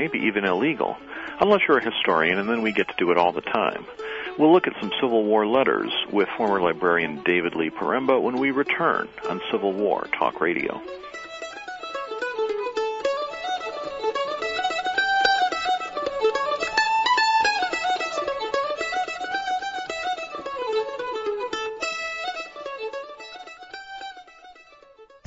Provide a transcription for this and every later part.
maybe even illegal, unless you're a historian, and then we get to do it all the time. We'll look at some Civil War letters with former librarian David Lee Poremba when we return on Civil War Talk Radio.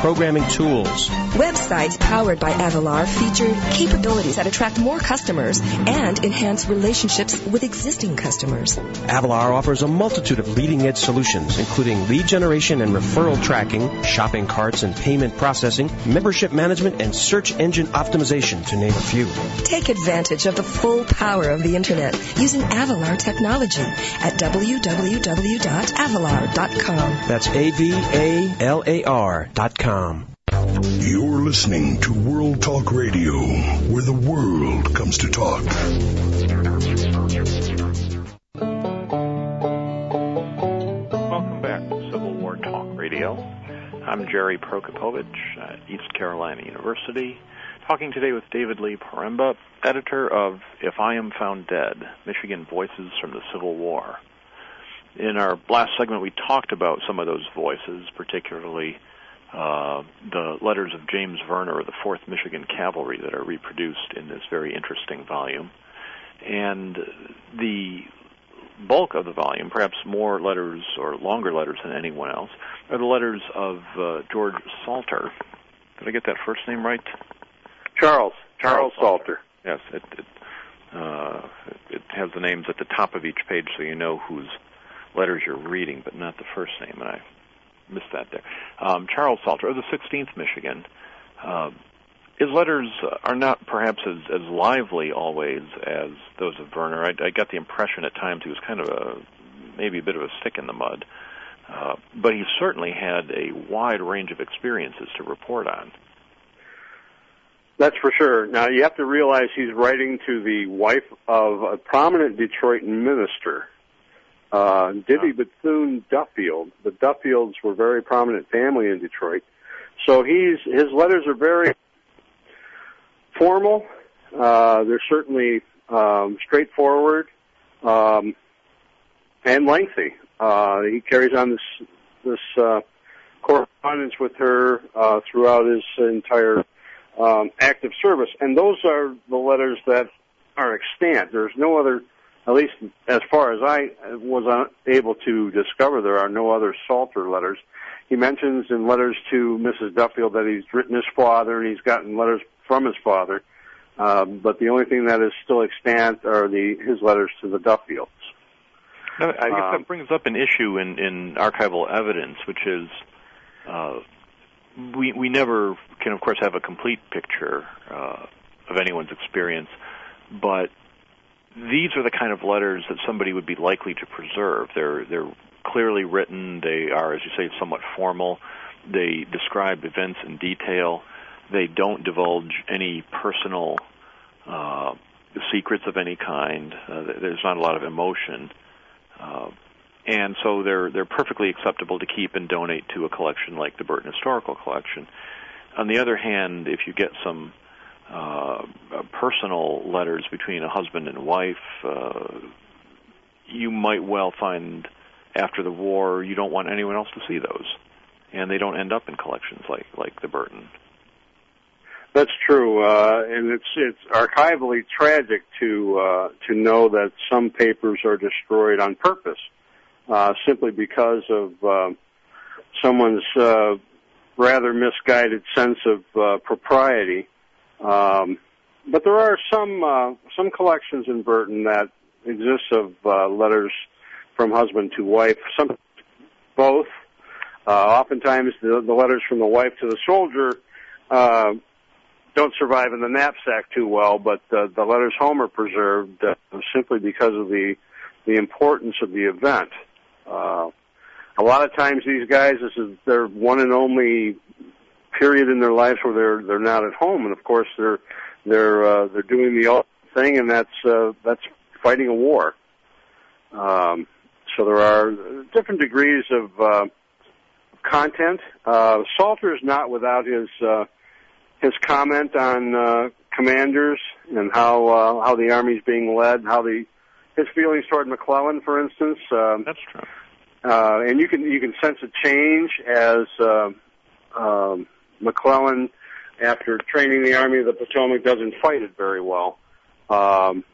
programming tools. Websites powered by Avalar feature capabilities that attract more customers and enhance relationships with existing customers. Avalar offers a multitude of leading edge solutions, including lead generation and referral tracking, shopping carts and payment processing, membership management, and search engine optimization, to name a few. Take advantage of the full power of the Internet using Avalar technology at www.avalar.com. That's A-V-A-L-A-R dot com. You're listening to World Talk Radio, where the world comes to talk. Welcome back to Civil War Talk Radio. I'm Jerry Prokopovich at East Carolina University, talking today with David Lee Poremba, editor of If I Am Found Dead, Michigan Voices from the Civil War. In our last segment, we talked about some of those voices, particularly uh, the letters of James Verner of the 4th Michigan Cavalry that are reproduced in this very interesting volume. And the bulk of the volume, perhaps more letters or longer letters than anyone else, are the letters of uh, George Salter. Did I get that first name right? Charles. Charles, Salter. Yes, it it, uh, it has the names at the top of each page, so you know whose letters you're reading, but not the first name, and I missed that there. Um, Charles Salter of the 16th Michigan. Uh, his letters are not perhaps as, as lively always as those of Verner. I, I got the impression at times he was kind of a maybe a bit of a stick in the mud, uh, but he certainly had a wide range of experiences to report on. That's for sure. Now you have to realize he's writing to the wife of a prominent Detroit minister, uh, Divie Bethune Duffield. The Duffields were a very prominent family in Detroit. So he's, his letters are very formal. Uh, they're certainly, um, straightforward, um, and lengthy. Uh, he carries on this, this, uh, correspondence with her, uh, throughout his entire, um, active service. And those are the letters that are extant. There's no other, at least as far as I was able to discover, there are no other Salter letters. He mentions in letters to Mrs. Duffield that he's written his father and he's gotten letters from his father. Um, but the only thing that is still extant are the his letters to the Duffields. Now, I guess Um, that brings up an issue in, in archival evidence, which is uh, we we never can, of course, have a complete picture uh, of anyone's experience, but these are the kind of letters that somebody would be likely to preserve. They're they're clearly written. They are, as you say, somewhat formal. They describe events in detail. They don't divulge any personal uh, secrets of any kind. Uh, there's not a lot of emotion, uh, and so they're they're perfectly acceptable to keep and donate to a collection like the Burton Historical Collection. On the other hand, if you get some uh, personal letters between a husband and wife, uh, you might well find after the war you don't want anyone else to see those, and they don't end up in collections like like the Burton. That's true, uh, and it's it's archivally tragic to uh, to know that some papers are destroyed on purpose, uh, simply because of uh, someone's uh, rather misguided sense of uh, propriety. Um, but there are some uh, some collections in Burton that exist of uh, letters from husband to wife, some both. Uh, oftentimes, the, the letters from the wife to the soldier. Uh, don't survive in the knapsack too well, but uh, the letters home are preserved uh, simply because of the the importance of the event. Uh, a lot of times, these guys, this is their one and only period in their lives where they're they're not at home, and of course they're they're uh, they're doing the thing, and that's uh, that's fighting a war. Um, so there are different degrees of uh, content. Uh, Salter is not without his uh, his comment on uh, commanders and how uh, how the army's being led, how the his feelings toward McClellan, for instance. Um, That's true. uh, and you can you can sense a change as uh, um, McClellan, after training the Army of the Potomac, doesn't fight it very well. Um,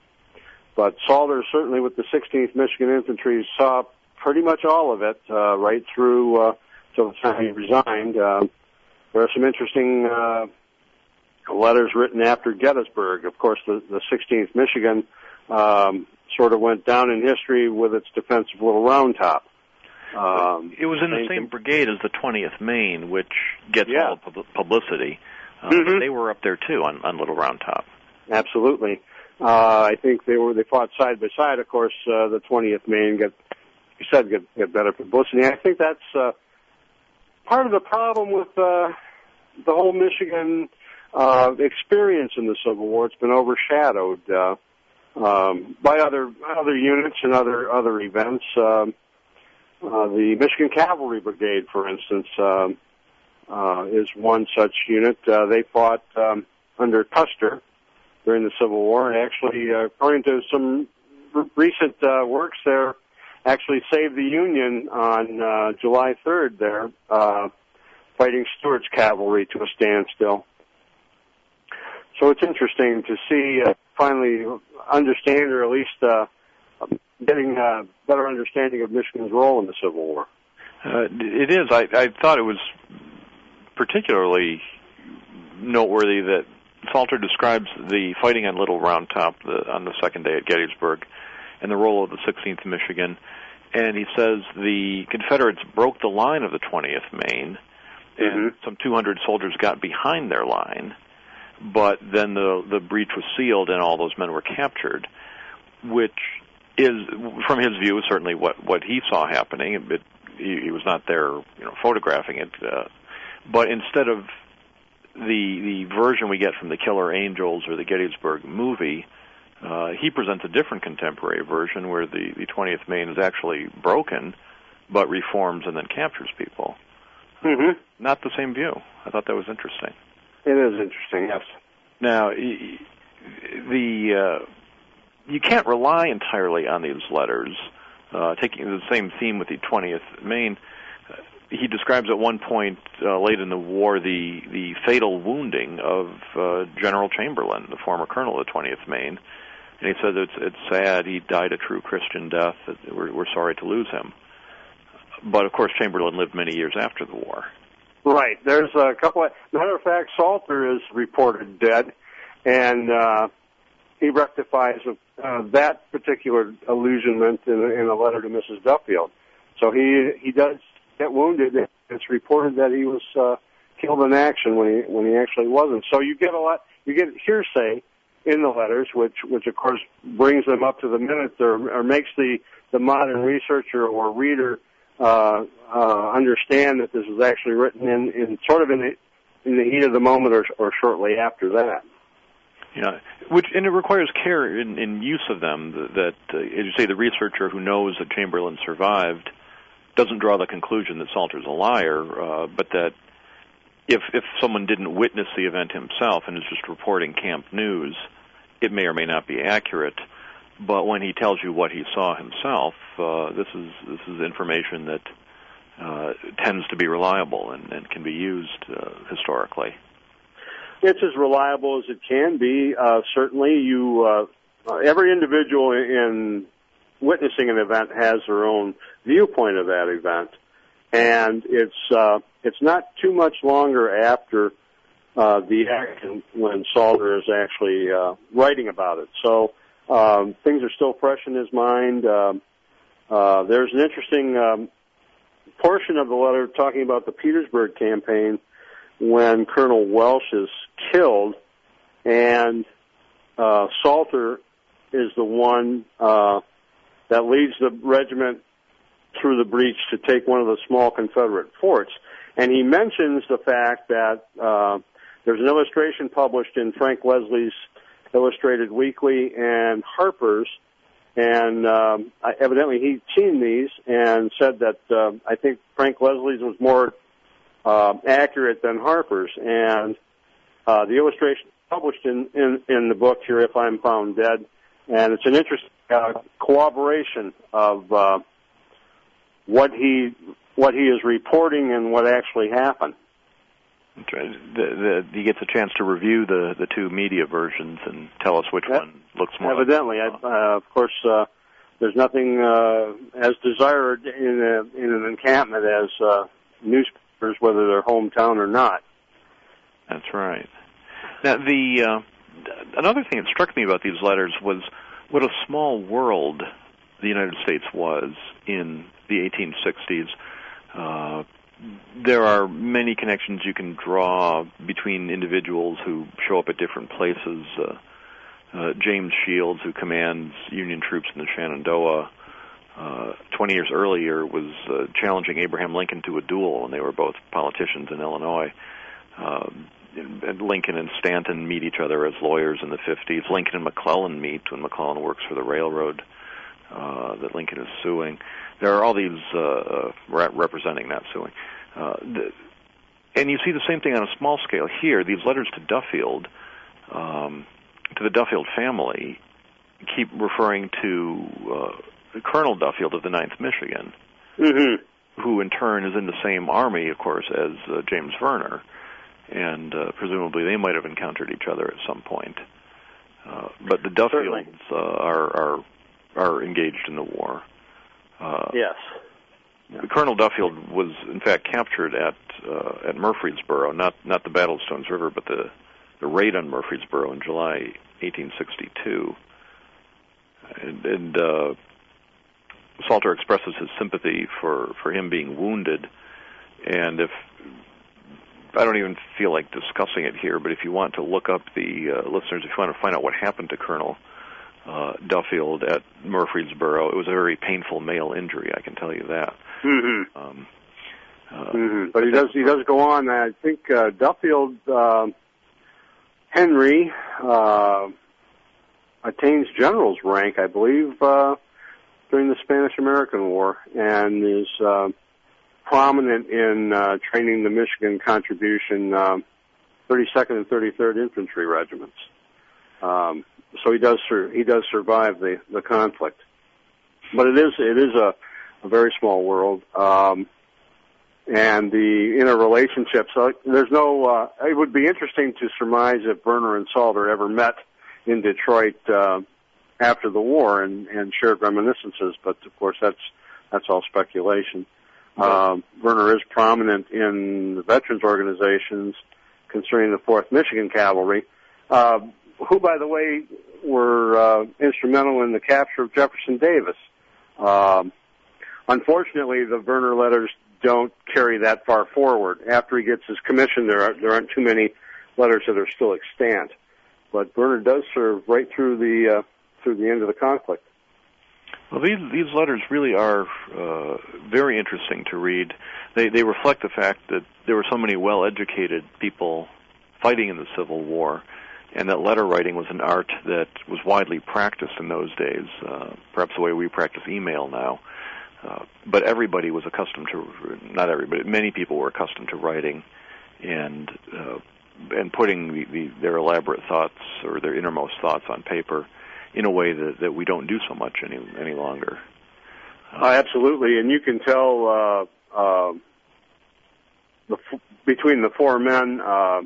but Salter, certainly with the 16th Michigan Infantry, saw pretty much all of it uh, right through uh, till the time he resigned. Uh, there are some interesting uh, letters written after Gettysburg. Of course, the, the 16th Michigan um, sort of went down in history with its defense of Little Round Top. Um, It was in the same- brigade as the 20th Maine, which gets Yeah. all the pub- publicity. Uh, Mhm. They were up there too on, on Little Round Top. Absolutely. Uh, I think they were they fought side by side. Of course, uh, the 20th Maine got you said get get better publicity. I think that's uh, part of the problem with uh, the whole Michigan uh, experience in the Civil War. It's been overshadowed uh, um, by other other units and other other events. Um, uh, the Michigan Cavalry Brigade, for instance, um, uh, is one such unit. Uh, they fought um, under Custer during the Civil War, and actually, uh, according to some r- recent uh, works, there actually saved the Union on uh, July 3rd. There, uh, fighting Stuart's cavalry to a standstill. So it's interesting to see uh, finally understand, or at least uh, getting a better understanding of Michigan's role in the Civil War. Uh, it is. I, I thought it was particularly noteworthy that Salter describes the fighting on Little Round Top the, on the second day at Gettysburg and the role of the 16th Michigan. And he says the Confederates broke the line of the 20th Maine, and Mhm. some 200 soldiers got behind their line, but then the the breach was sealed and all those men were captured, which is, from his view, certainly what what he saw happening. It, he, he was not there, you know, photographing it, uh, but instead of the the version we get from the Killer Angels or the Gettysburg movie, uh, he presents a different contemporary version where the the 20th Maine is actually broken, but reforms and then captures people. Mm-hmm. Not the same view. I thought that was interesting. It is interesting, yes. Now, the uh, you can't rely entirely on these letters. Uh, taking the same theme with the 20th Maine, he describes at one point uh, late in the war the the fatal wounding of uh, General Chamberlain, the former colonel of the 20th Maine, and he says it's it's sad he died a true Christian death. We're, we're sorry to lose him. But of course, Chamberlain lived many years after the war. Right. There's a couple of matter of fact, Salter is reported dead, and uh, he rectifies uh, that particular illusionment in, in a letter to Mrs. Duffield. So he he does get wounded. It's reported that he was uh, killed in action when he when he actually wasn't. So you get a lot. You get hearsay in the letters, which which of course brings them up to the minute, or, or makes the the modern researcher or reader uh, uh, understand that this was actually written in, in sort of in the in the heat of the moment or, or shortly after that. You know, which and it requires care in, in use of them. That, uh, as you say, the researcher who knows that Chamberlain survived doesn't draw the conclusion that Salter's a liar, uh, but that if if someone didn't witness the event himself and is just reporting camp news, it may or may not be accurate. But when he tells you what he saw himself, uh, this is this is information that uh, tends to be reliable and, and can be used uh, historically. It's as reliable as it can be. Uh, certainly, you uh, every individual in witnessing an event has their own viewpoint of that event, and it's uh, it's not too much longer after uh, the action when Salter is actually uh, writing about it. So um, things are still fresh in his mind. Um, uh, there's an interesting um, portion of the letter talking about the Petersburg campaign when Colonel Welch is killed and uh, Salter is the one uh, that leads the regiment through the breach to take one of the small Confederate forts. And he mentions the fact that uh, there's an illustration published in Frank Leslie's Illustrated Weekly and Harper's, and um, evidently he'd seen these and said that uh, I think Frank Leslie's was more uh, accurate than Harper's, and uh, the illustration published in, in in the book here, if I'm found dead, and it's an interesting uh, corroboration of uh, what he what he is reporting and what actually happened. The, the, he gets a chance to review the the two media versions and tell us which one looks more. Evidently, like I, uh, of course, uh, there's nothing uh, as desired in a, in an encampment as uh, newspapers, whether they're hometown or not. That's right. Now, the uh, another thing that struck me about these letters was what a small world the United States was in the 1860s. Uh, there are many connections you can draw between individuals who show up at different places. Uh, uh, James Shields, who commands Union troops in the Shenandoah, uh, 20 years earlier was uh, challenging Abraham Lincoln to a duel, and they were both politicians in Illinois. Um, and Lincoln and Stanton meet each other as lawyers in the 50s. Lincoln and McClellan meet when McClellan works for the railroad uh, that Lincoln is suing. There are all these uh, uh re- representing that suing. Uh, the, and you see the same thing on a small scale here. These letters to Duffield, um, to the Duffield family, keep referring to uh, Colonel Duffield of the Ninth Michigan, mm-hmm. who in turn is in the same army, of course, as uh, James Verner and uh, presumably they might have encountered each other at some point. Uh, but the Duffields uh, are are are engaged in the war. Uh, yes. Colonel Duffield was in fact captured at uh, at Murfreesboro, not not the Battle of Stones River, but the the raid on Murfreesboro in July 1862. And, and uh, Salter expresses his sympathy for for him being wounded, and if I don't even feel like discussing it here, but if you want to look up the uh, listeners, if you want to find out what happened to Colonel uh, Duffield at Murfreesboro, it was a very painful male injury. I can tell you that. Mm-hmm. Um, uh, mm-hmm. But he does he does go on. I think uh, Duffield uh, Henry uh, attains general's rank, I believe, uh, during the Spanish American War, and is. Uh, prominent in uh, training the Michigan contribution um, 32nd and 33rd Infantry regiments. Um, so he does sur- he does survive the the conflict, but it is it is a, a very small world, um, and the interrelationships. So there's no. Uh, it would be interesting to surmise if Verner and Salter ever met in Detroit uh, after the war and, and shared reminiscences, but of course that's that's all speculation. Um, Verner is prominent in the veterans organizations concerning the 4th Michigan Cavalry, uh, who, by the way, were uh, instrumental in the capture of Jefferson Davis. Um, unfortunately, the Werner letters don't carry that far forward. After he gets his commission, there, are, there aren't too many letters that are still extant. But Werner does serve right through the uh, through the end of the conflict. Well, these these letters really are uh, very interesting to read. They they reflect the fact that there were so many well-educated people fighting in the Civil War, and that letter writing was an art that was widely practiced in those days. Uh, perhaps the way we practice email now. Uh, but everybody was accustomed to not everybody, many people were accustomed to writing and uh, and putting the, the, their elaborate thoughts or their innermost thoughts on paper in a way that, that we don't do so much any any longer. Uh, absolutely, and you can tell uh, uh, the f- between the four men, uh,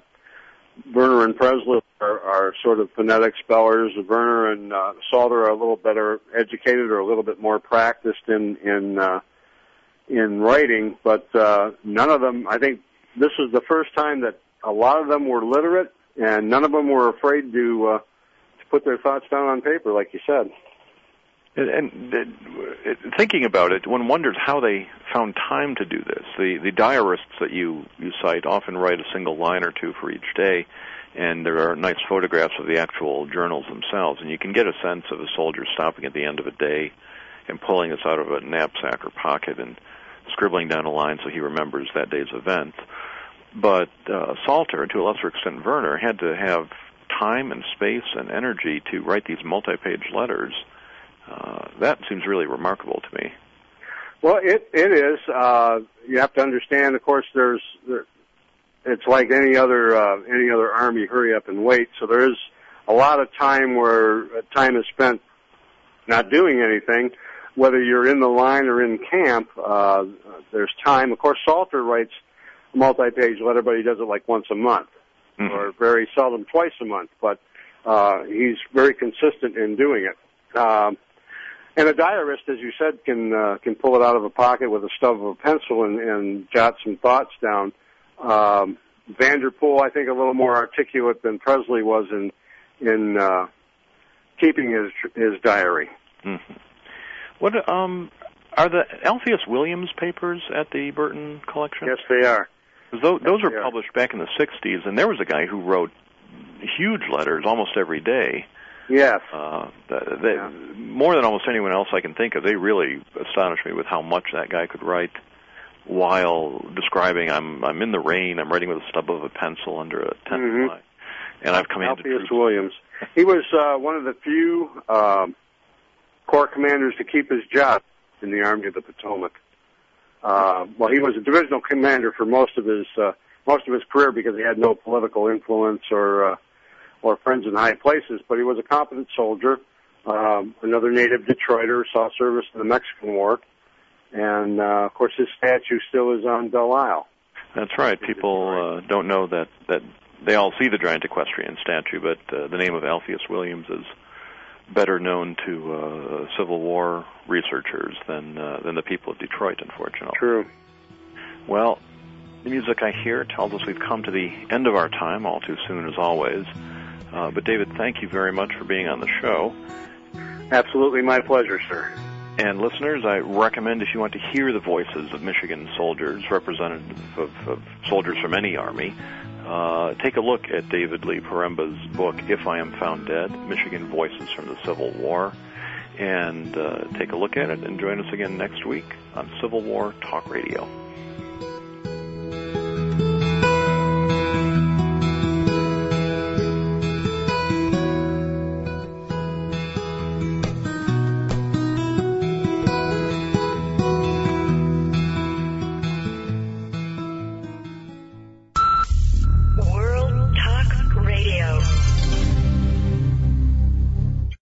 Verner and Presley are, are sort of phonetic spellers. Verner and uh, Salter are a little better educated or a little bit more practiced in in uh, in writing, but uh, none of them. I think this was the first time that a lot of them were literate, and none of them were afraid to. Uh, put their thoughts down on paper, like you said. And, and thinking about it, one wonders how they found time to do this. The the diarists that you you cite often write a single line or two for each day, and there are nice photographs of the actual journals themselves, and you can get a sense of a soldier stopping at the end of a day and pulling this out of a knapsack or pocket and scribbling down a line so he remembers that day's event. But uh, Salter, and to a lesser extent Werner, had to have time and space and energy to write these multi-page letters. Uh, that seems really remarkable to me. Well, it it is. Uh, you have to understand. Of course, there's there, it's like any other uh, any other army. Hurry up and wait. So there is a lot of time where uh, time is spent not doing anything. Whether you're in the line or in camp, uh, there's time. Of course, Salter writes a multi-page letter, but he does it like once a month, mm-hmm. or very seldom twice a month. But uh, he's very consistent in doing it. Um, and a diarist, as you said, can uh, can pull it out of a pocket with a stub of a pencil and, and jot some thoughts down. Um, Vanderpool, I think, a little more articulate than Presley was in in uh, keeping his his diary. Mm-hmm. What um are the Alpheus Williams papers at the Burton collection? Yes, they are. Those, those were published back in the '60s, and there was a guy who wrote huge letters almost every day. Yes. Uh, they, yeah. More than almost anyone else I can think of, they really astonished me with how much that guy could write while describing I'm I'm in the rain, I'm writing with a stub of a pencil under a tent mm-hmm. fly, and I've commanded Alpheus Williams. He was uh, one of the few um, corps commanders to keep his job in the Army of the Potomac. Uh, well, he was a divisional commander for most of his uh, most of his career because he had no political influence or uh, or friends in high places, but he was a competent soldier. Um, another native Detroiter saw service in the Mexican War, and uh, of course his statue still is on Belle Isle. That's right. People uh, don't know that that they all see the giant equestrian statue, but uh, the name of Alpheus Williams is better known to uh, Civil War researchers than uh, than the people of Detroit, unfortunately. True. Well, the music I hear tells us we've come to the end of our time, all too soon as always. Uh, but David, thank you very much for being on the show. Absolutely my pleasure, sir. And listeners, I recommend if you want to hear the voices of Michigan soldiers, representative of, of soldiers from any army, uh, take a look at David Lee Poremba's book, If I Am Found Dead, Michigan Voices from the Civil War, and uh, take a look at it and join us again next week on Civil War Talk Radio.